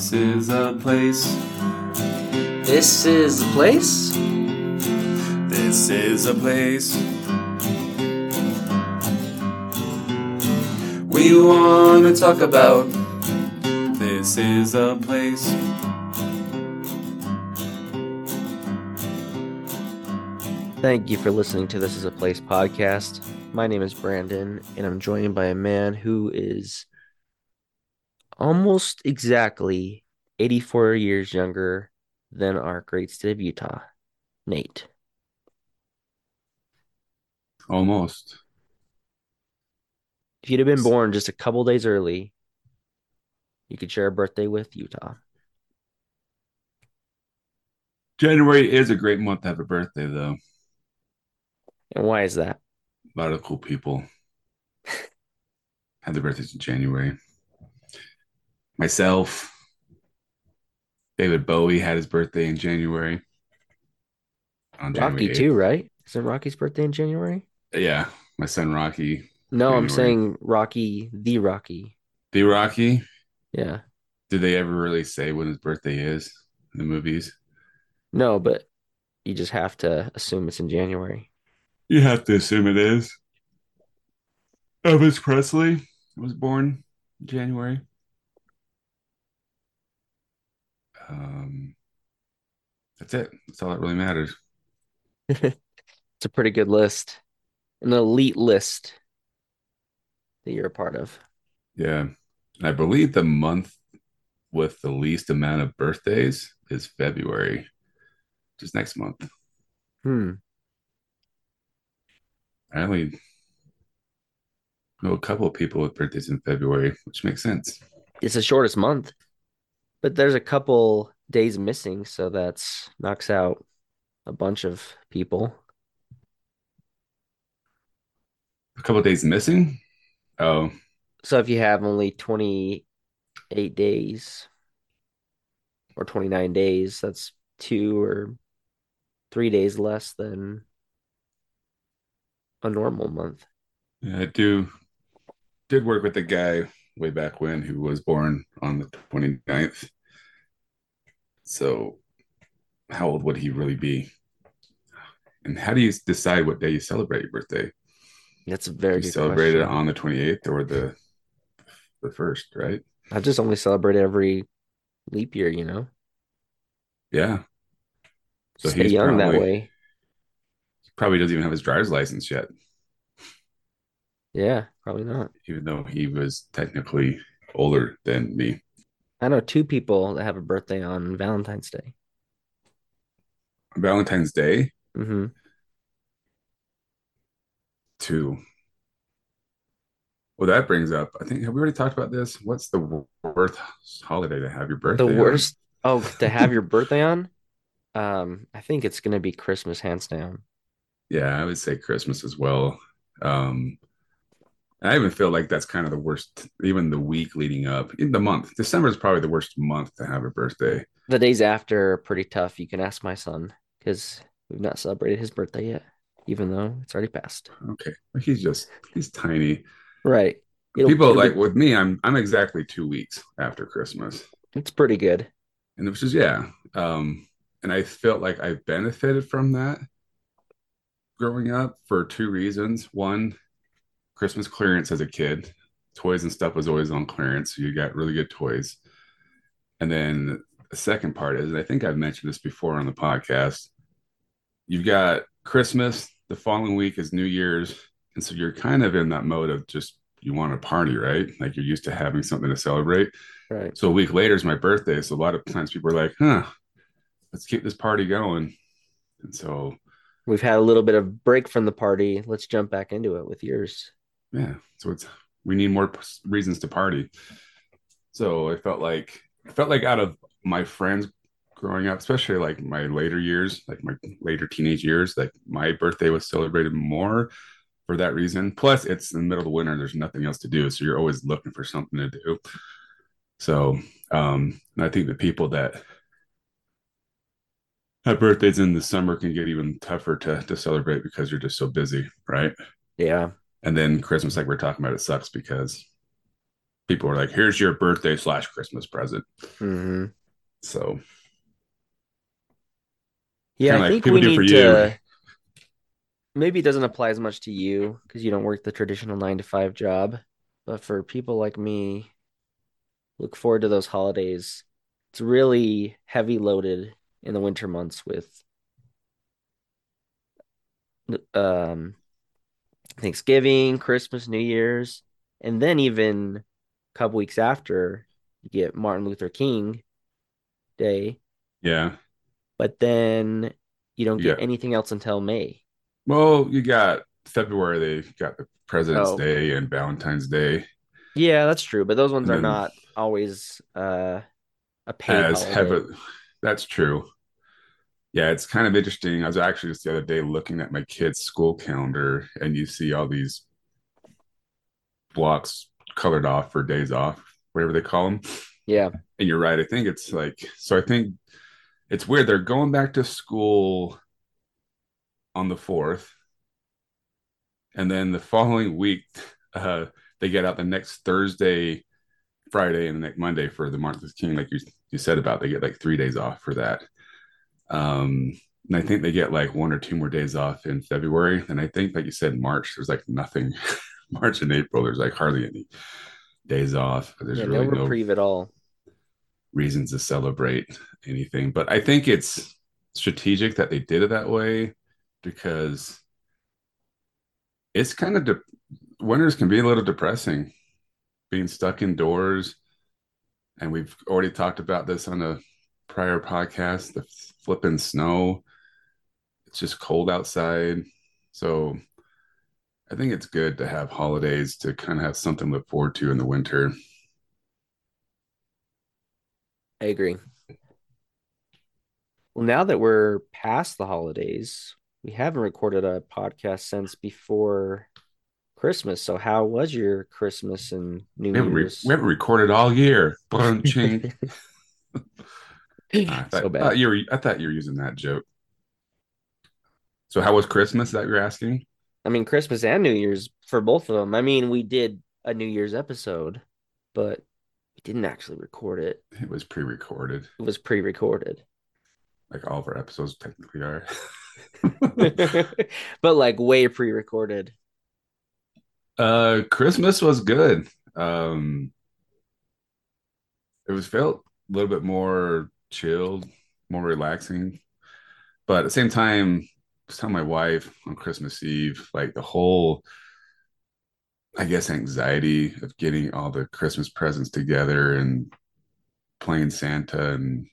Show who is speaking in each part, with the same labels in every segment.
Speaker 1: This is a place.
Speaker 2: This is a place.
Speaker 1: This is a place. We want to talk about. This is a place.
Speaker 2: Thank you for listening to This Is a Place podcast. My name is Brandon, and I'm joined by a man who is almost exactly 84 years younger than our great state of Utah, Nate.
Speaker 1: Almost.
Speaker 2: If you'd have been born just a couple days early, you could share a birthday with Utah.
Speaker 1: January is a great month to have a birthday, though.
Speaker 2: And why is that?
Speaker 1: A lot of cool people have their birthdays in January. Myself, David Bowie had his birthday in January. On
Speaker 2: Rocky
Speaker 1: January
Speaker 2: too, right? Isn't Rocky's birthday in January?
Speaker 1: Yeah, my son Rocky.
Speaker 2: No, I'm saying Rocky, the Rocky.
Speaker 1: The Rocky.
Speaker 2: Yeah.
Speaker 1: Did they ever really say when his birthday is in the movies?
Speaker 2: No, but you just have to assume it's in January.
Speaker 1: You have to assume it is. Elvis Presley was born in January. Um, that's it. That's all that really matters.
Speaker 2: It's a pretty good list, an elite list that you're a part of.
Speaker 1: Yeah. And I believe the month with the least amount of birthdays is February, just next month.
Speaker 2: Hmm.
Speaker 1: I only know a couple of people with birthdays in February, which makes sense.
Speaker 2: It's the shortest month, but there's a couple days missing, so that's knocks out a bunch of people.
Speaker 1: A couple days missing. Oh,
Speaker 2: So if you have only 28 days or 29 days, that's two or three days less than a normal month.
Speaker 1: yeah, I do did work with a guy way back when who was born on the 29th. So how old would he really be? And how do you decide what day you celebrate your birthday?
Speaker 2: That's a very
Speaker 1: you celebrate it on the 28th or the the first, right?
Speaker 2: I just only celebrate every leap year, you know.
Speaker 1: Yeah. So
Speaker 2: Stay
Speaker 1: he's
Speaker 2: young that way.
Speaker 1: He Probably doesn't even have his driver's license yet,
Speaker 2: Yeah, probably not.
Speaker 1: even though he was technically older than me.
Speaker 2: I know two people that have a birthday on Valentine's Day.
Speaker 1: Valentine's Day,
Speaker 2: Mm-hmm.
Speaker 1: too. Well, that brings up, I think, have we already talked about this? What's the worst holiday to have your birthday?
Speaker 2: The
Speaker 1: on?
Speaker 2: worst. Oh, to have your birthday on? Um, I think it's gonna be Christmas hands down.
Speaker 1: Yeah, I would say Christmas as well. Um, I even feel like that's kind of the worst, even the week leading up, in the month. December is probably the worst month to have a birthday.
Speaker 2: The days after are pretty tough. You can ask my son because we've not celebrated his birthday yet, even though it's already passed.
Speaker 1: Okay. He's just, he's tiny.
Speaker 2: Right. It'll-
Speaker 1: People
Speaker 2: it'll be-
Speaker 1: like with me, I'm, I'm exactly two weeks after Christmas.
Speaker 2: it's pretty good.
Speaker 1: and which is yeah um and i felt like i benefited from that growing up for two reasons one christmas clearance as a kid toys and stuff was always on clearance so you got really good toys and then the second part is and i think i've mentioned this before on the podcast you've got christmas the following week is new year's and so you're kind of in that mode of just you want to party right like you're used to having something to celebrate
Speaker 2: Right.
Speaker 1: so a week later is my birthday. So a lot of times people are like, huh, let's keep this party going. And so,
Speaker 2: We've had a little bit of break from the party. Let's jump back into it with yours.
Speaker 1: Yeah, so it's, we need more reasons to party. So I felt like, I felt like out of my friends growing up, especially like my later years, like my later teenage years, like my birthday was celebrated more for that reason. Plus, it's in the middle of the winter, there's nothing else to do. So you're always looking for something to do. So um, I think the people that have birthdays in the summer can get even tougher to to celebrate because you're just so busy, right?
Speaker 2: Yeah.
Speaker 1: And then Christmas, like we're talking about, it sucks because people are like, "Here's your birthday slash Christmas present."
Speaker 2: hmm
Speaker 1: So
Speaker 2: Yeah, I
Speaker 1: like
Speaker 2: think
Speaker 1: people
Speaker 2: we
Speaker 1: do for
Speaker 2: need
Speaker 1: you.
Speaker 2: to. Maybe it doesn't apply as much to you because you don't work the traditional nine to five job, but for people like me, look forward to those holidays. It's really heavy loaded in the winter months with um Thanksgiving, Christmas, New Year's, and then even a couple weeks after you get Martin Luther King Day,
Speaker 1: Yeah.
Speaker 2: but then you don't get
Speaker 1: Yeah.
Speaker 2: anything else until May.
Speaker 1: Well, you got February. They got the President's
Speaker 2: Oh,
Speaker 1: Day and Valentine's Day
Speaker 2: yeah, that's true, but those ones
Speaker 1: and
Speaker 2: are not always uh a paid
Speaker 1: as
Speaker 2: holiday.
Speaker 1: heavy. That's true. Yeah, it's kind of interesting. I was actually just the other day looking at my kid's school calendar, and you see all these blocks colored off for days off, whatever they call them.
Speaker 2: Yeah,
Speaker 1: And you're right. I think it's like, so I think it's weird. They're going back to school on the 4th, and then the following week, uh, they get out the next Thursday, Friday, and the next Monday for the Martin Luther King, like you, you said about. They get like three days off for that. Um, and I think they get like one or two more days off in February. And I think, like you said, March, there's like nothing. March and April, there's like hardly any days off. There's
Speaker 2: yeah,
Speaker 1: really no
Speaker 2: reprieve at all.
Speaker 1: reasons to celebrate anything. But I think it's strategic that they did it that way because it's kind of de- winters can be a little depressing being stuck indoors. And we've already talked about this on a prior podcast the flipping snow. It's just cold outside. So I think it's good to have holidays to kind of have something to look forward to in the winter.
Speaker 2: I agree. Well, now that we're past the holidays, we haven't recorded a podcast since before Christmas. So how was your Christmas and New
Speaker 1: We haven't, re-
Speaker 2: Year's?
Speaker 1: we haven't recorded all year. Bunching. I
Speaker 2: So bad.
Speaker 1: thought you were, I thought you were using that joke. So how was Christmas that you're asking?
Speaker 2: I mean, Christmas and New Year's for both of them. I mean, we did a New Year's episode, but we didn't actually record it.
Speaker 1: It was pre-recorded,
Speaker 2: It was pre-recorded.
Speaker 1: like all of our episodes technically are.
Speaker 2: But like way pre-recorded.
Speaker 1: uh, Christmas was good. Um, it was felt a little bit more chilled, more relaxing, but at the same time, I was telling my wife on Christmas Eve, like the whole, I guess, anxiety of getting all the Christmas presents together and playing Santa and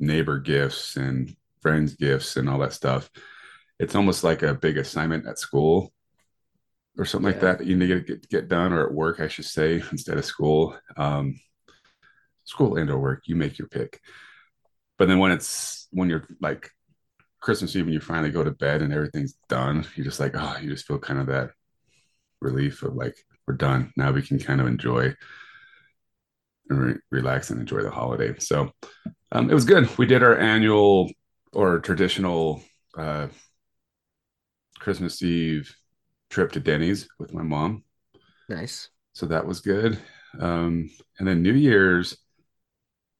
Speaker 1: neighbor gifts and friends gifts and all that stuff. It's almost like a big assignment at school or something like that that you need to get, get done or at work, I should say, instead of school. Um, school and or work, you make your pick. But then when it's when you're like Christmas Eve and you finally go to bed and everything's done, you're just like, oh, you just feel kind of that relief of like, we're done. Now we can kind of enjoy and re- relax and enjoy the holiday. So um, it was good. We did our annual or traditional uh, Christmas Eve trip to Denny's with my mom.
Speaker 2: Nice.
Speaker 1: So that was good. Um, and then New Year's,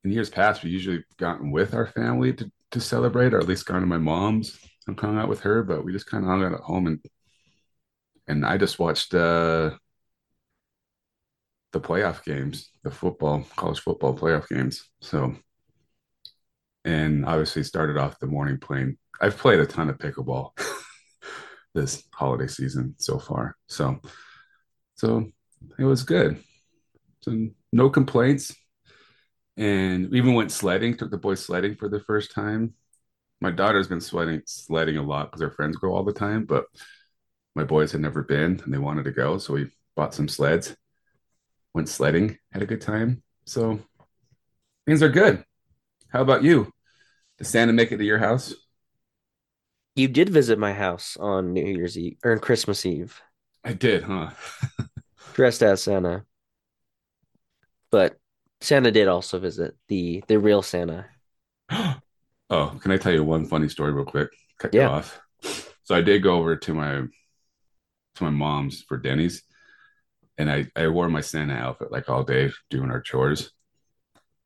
Speaker 1: in years past, we usually gotten with our family to, to celebrate, or at least gone to my mom's and hung out with her. But we just kind of hung out at home and and I just watched uh, the playoff games, the football, college football playoff games. So, and obviously started off the morning playing. I've played a ton of pickleball this holiday season so far. So, so it was good. So no complaints. And we even went sledding, took the boys sledding for the first time. My daughter's been sweating sledding a lot because her friends go all the time, but my boys had never been and they wanted to go. So we bought some sleds, went sledding, had a good time. So things are good. How about you? Did Santa make it to your house?
Speaker 2: You did visit my house on New Year's Eve or on Christmas Eve,
Speaker 1: I did, huh?
Speaker 2: dressed as Santa. But Santa did also visit the the real Santa.
Speaker 1: oh, can I tell you one funny story real quick? Cut you off. So I did go over to my to my mom's for Denny's, and I I wore my Santa outfit like all day doing our chores,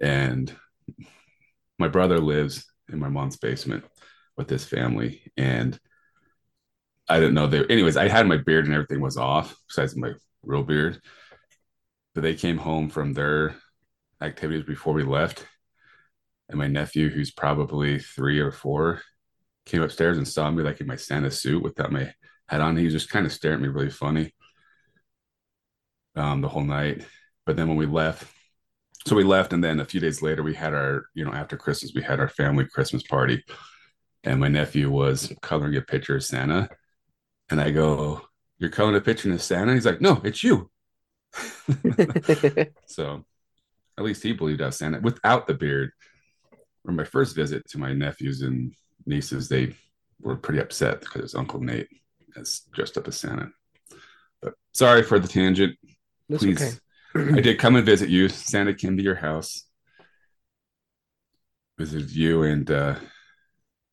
Speaker 1: and my brother lives in my mom's basement with his family, and I didn't know they. Anyways, I had my beard and everything was off besides my real beard, but they came home from their activities before we left, and my nephew, who's probably three or four, came upstairs and saw me like in my Santa suit without my hat on. He was just kind of staring at me really funny um, the whole night. But then when we left, so we left, and then a few days later, we had our, you know, after Christmas, we had our family Christmas party, and my nephew was coloring a picture of Santa, and I go, "You're coloring a picture of Santa?" He's like, "No, it's you." so at least he believed I was Santa without the beard. On my first visit to my nephews and nieces, they were pretty upset because Uncle Nate is dressed up as Santa. But sorry for the tangent.
Speaker 2: That's
Speaker 1: Please,
Speaker 2: okay.
Speaker 1: I did come and visit you. Santa came to your house, visited you and uh,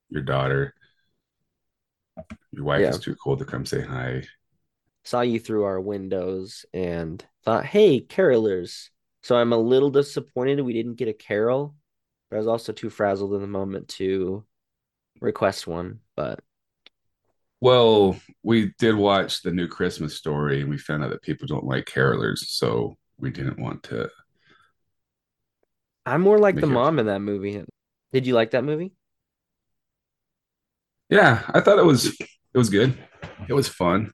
Speaker 1: your daughter. Your wife
Speaker 2: Yeah.
Speaker 1: is too cold to come say hi.
Speaker 2: Saw you through our windows and thought, hey, carolers. So I'm a little disappointed we didn't get a carol, but I was also too frazzled in the moment to request one. But
Speaker 1: Well, we did watch the new Christmas story and we found out that people don't like carolers, so we didn't want to.
Speaker 2: I'm more like the
Speaker 1: it-
Speaker 2: mom in that movie. Did you like that movie?
Speaker 1: Yeah, I thought it was it was good. It was fun.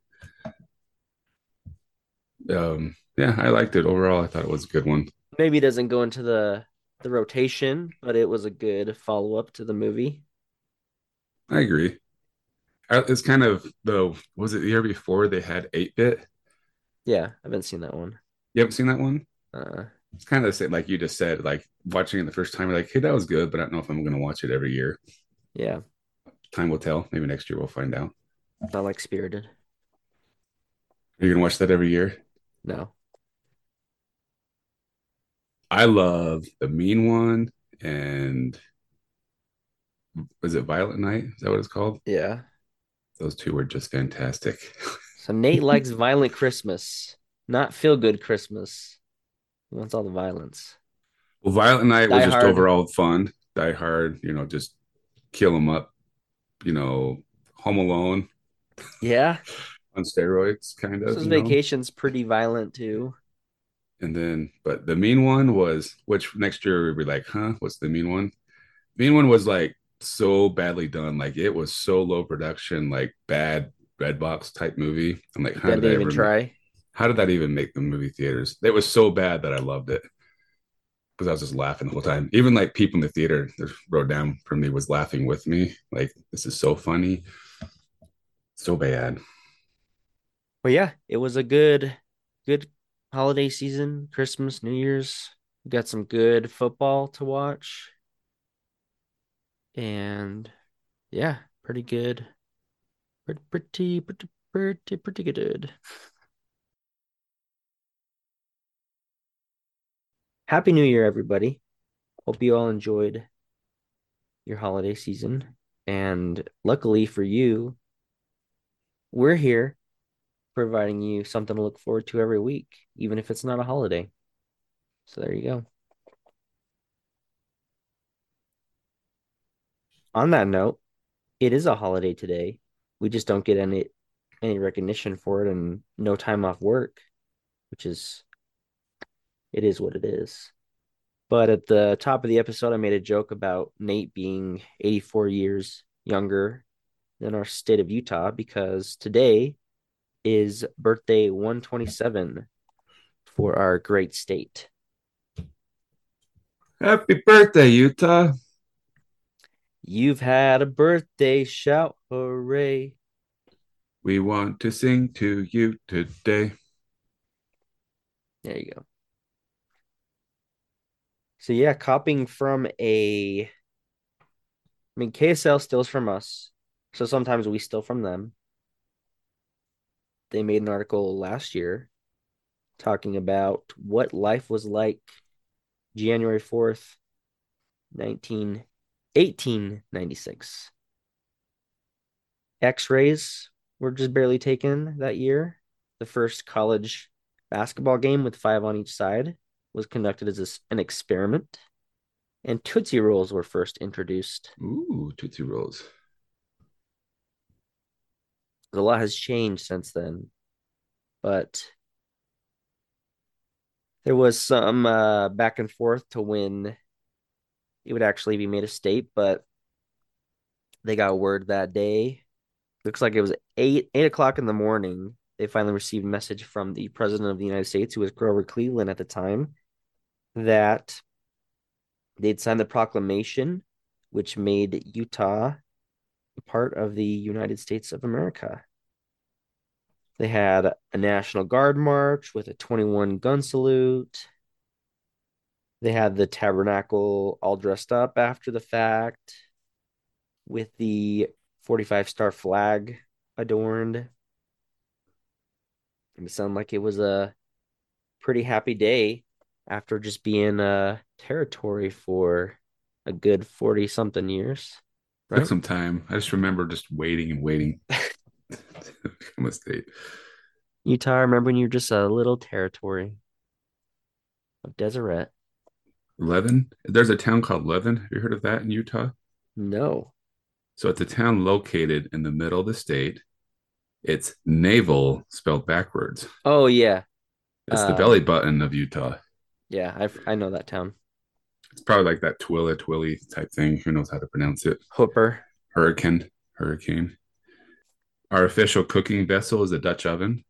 Speaker 1: Um, yeah, I liked it overall. I thought it was a good one.
Speaker 2: Maybe it doesn't go into the the rotation, but it was a good follow-up to the movie.
Speaker 1: I agree. It's kind of the was it the year before they had 8-bit?
Speaker 2: Yeah, I haven't seen that one.
Speaker 1: You haven't seen that one?
Speaker 2: Uh,
Speaker 1: It's kind of the same, like you just said, like watching it the first time, you're like, hey, that was good, but I don't know if I'm gonna watch it every year.
Speaker 2: yeah,
Speaker 1: Time will tell. Maybe next year we'll find out.
Speaker 2: not like Spirited.
Speaker 1: Are you gonna watch that every year?
Speaker 2: No.
Speaker 1: I love the mean one and was it Violent Night? Is that what it's called?
Speaker 2: Yeah.
Speaker 1: Those two were just fantastic.
Speaker 2: So Nate likes violent Christmas, not feel good Christmas. He wants all the violence.
Speaker 1: Well, Violent Night
Speaker 2: Die
Speaker 1: was just
Speaker 2: Hard.
Speaker 1: overall fun. Die Hard, you know, just kill them up. You know, Home Alone
Speaker 2: Yeah.
Speaker 1: on steroids, kind of. Know?
Speaker 2: vacation's pretty violent too.
Speaker 1: And then, but the mean one was, which next year we'd be like, huh, what's the mean one? Mean one was like so badly done. Like it was so low production, like bad red box type movie. I'm like, how did that
Speaker 2: even
Speaker 1: ever
Speaker 2: try.
Speaker 1: how did that even make the movie theaters? It was so bad that I loved it because I was just laughing the whole time. Even like people in the theater that wrote down for me was laughing with me. Like this is so funny, so bad.
Speaker 2: But yeah, it was a good, good holiday season, Christmas, New Year's. We got some good football to watch. And yeah, pretty good. Pretty, pretty, pretty, pretty, pretty good. Happy New Year, everybody. Hope you all enjoyed your holiday season. And luckily for you, we're here providing you something to look forward to every week, even if it's not a holiday. So there you go. On that note, it is a holiday today. We just don't get any any recognition for it and no time off work, which is it is what it is. But at the top of the episode, I made a joke about Nate being 84 years younger than our state of Utah because today is birthday 127 for our great state.
Speaker 1: Happy birthday, Utah!
Speaker 2: You've had a birthday, shout hooray.
Speaker 1: We want to sing to you today.
Speaker 2: There you go. So yeah, copying from a I mean KSL steals from us. So sometimes we steal from them. They made an article last year talking about what life was like January 4th, 19 1896. X-rays were just barely taken that year. The first college basketball game with five on each side was conducted as an experiment, and Tootsie Rolls were first introduced.
Speaker 1: Ooh, Tootsie Rolls.
Speaker 2: A lot has changed since then, but there was some uh, back and forth to when it would actually be made a state, but they got word that day. Looks like it was eight eight o'clock in the morning. They finally received a message from the president of the United States, who was Grover Cleveland at the time, that they'd signed the proclamation, which made Utah part of the United States of America. They had a National Guard march with a 21 gun salute. They had the tabernacle all dressed up after the fact with the 45 star flag adorned. And it sounded like it was a pretty happy day after just being a territory for a good 40 something years.
Speaker 1: Some time. I just remember just waiting and waiting to become a state.
Speaker 2: Utah, I remember when you were just a little territory of Deseret.
Speaker 1: Levan? There's a town called Levan. Have you heard of that in Utah?
Speaker 2: No.
Speaker 1: So it's a town located in the middle of the state. It's navel spelled backwards.
Speaker 2: Oh yeah.
Speaker 1: It's uh, the belly button of Utah.
Speaker 2: Yeah, I I know that town.
Speaker 1: It's probably like that Twilla Twilly type thing. Who knows how to pronounce it?
Speaker 2: Hooper.
Speaker 1: Hurricane. Hurricane. Our official cooking vessel is a Dutch oven.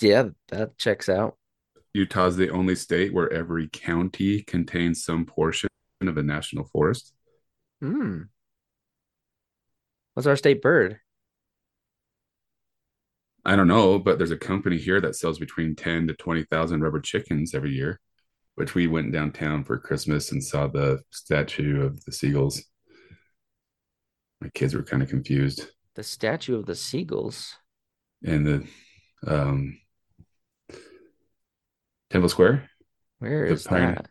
Speaker 2: Yeah, that checks out.
Speaker 1: Utah is the only state where every county contains some portion of a national forest.
Speaker 2: Hmm. What's our state bird?
Speaker 1: I don't know, but there's a company here that sells between 10 to 20,000 rubber chickens every year, which we went downtown for Christmas and saw the statue of the seagulls. My kids were kind of confused.
Speaker 2: The statue of the seagulls.
Speaker 1: And the um, Temple Square.
Speaker 2: Where is Pine, that?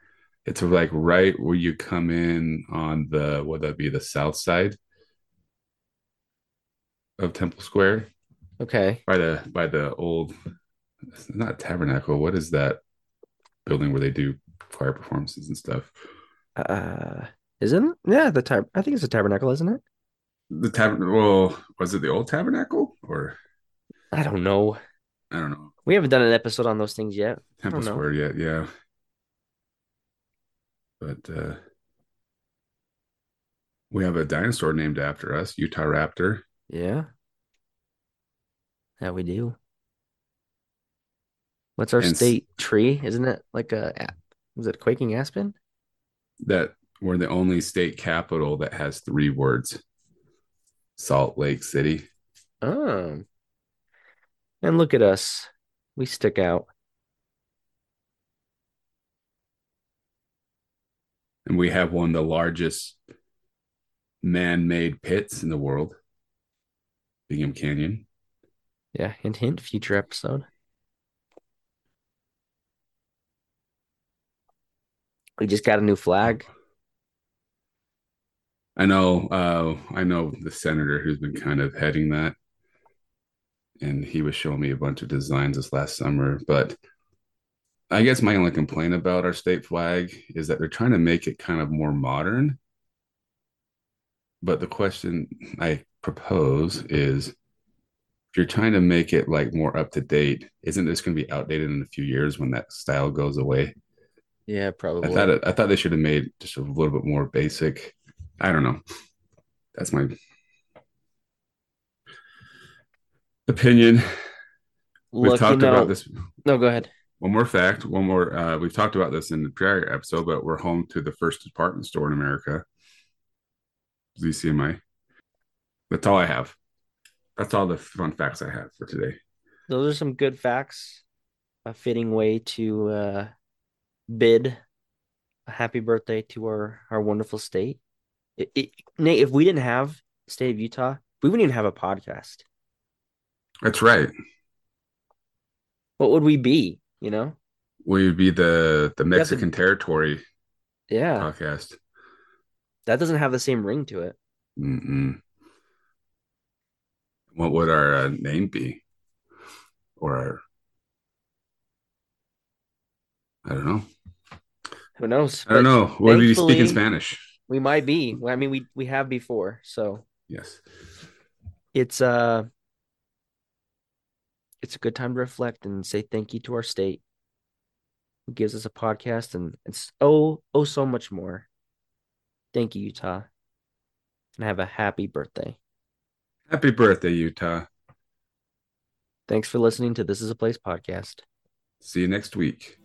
Speaker 1: It's like right where you come in on the would that be the south side of Temple Square.
Speaker 2: Okay.
Speaker 1: By the by the old not tabernacle. What is that building where they do choir performances and stuff?
Speaker 2: Uh isn't it? yeah the tab I think it's a tabernacle, isn't it?
Speaker 1: The tabernacle well, was it the old tabernacle or
Speaker 2: I don't know.
Speaker 1: I don't know.
Speaker 2: We haven't done an episode on those things yet.
Speaker 1: Temple Square yet, yeah. But uh we have a dinosaur named after us, Utah Raptor.
Speaker 2: Yeah. Yeah, we do. What's our and state tree? Isn't it like a was it quaking aspen?
Speaker 1: That we're the only state capital that has three words. Salt Lake City.
Speaker 2: Oh. And look at us. We stick out.
Speaker 1: And we have one of the largest man made pits in the world, Bingham Canyon.
Speaker 2: Yeah, hint, hint, future episode. We just got a new flag.
Speaker 1: I know, uh, I know the senator who's been kind of heading that and he was showing me a bunch of designs this last summer. But I guess my only complaint about our state flag is that they're trying to make it kind of more modern. But the question I propose is if you're trying to make it like more up to date, isn't this going to be outdated in a few years when that style goes away?
Speaker 2: Yeah, probably.
Speaker 1: I thought it, I thought they should have made just a little bit more basic. I don't know. That's my opinion.
Speaker 2: We've talked you know, about this. No, go ahead.
Speaker 1: One more fact. One more. Uh, we've talked about this in the prior episode, but we're home to the first department store in America. ZCMI. That's all I have. That's all the fun facts I have for today.
Speaker 2: Those are some good facts. A fitting way to uh, bid a happy birthday to our our wonderful state. It, it, Nate, if we didn't have state of Utah, we wouldn't even have a podcast.
Speaker 1: That's right.
Speaker 2: What would we be? You know,
Speaker 1: we would be the the Mexican to, territory.
Speaker 2: Yeah,
Speaker 1: podcast.
Speaker 2: That doesn't have the same ring to it.
Speaker 1: Mm-mm. What would our uh, name be, or our I don't know.
Speaker 2: Who knows?
Speaker 1: I don't
Speaker 2: But
Speaker 1: know. We be speaking
Speaker 2: thankfully-
Speaker 1: Spanish?
Speaker 2: We might be. I mean, we we have before, so
Speaker 1: Yes.
Speaker 2: it's uh it's a good time to reflect and say thank you to our state who gives us a podcast and it's oh oh so much more. Thank you, Utah. And have a happy birthday.
Speaker 1: Happy birthday, Utah.
Speaker 2: Thanks for listening to This Is a Place podcast.
Speaker 1: See you next week.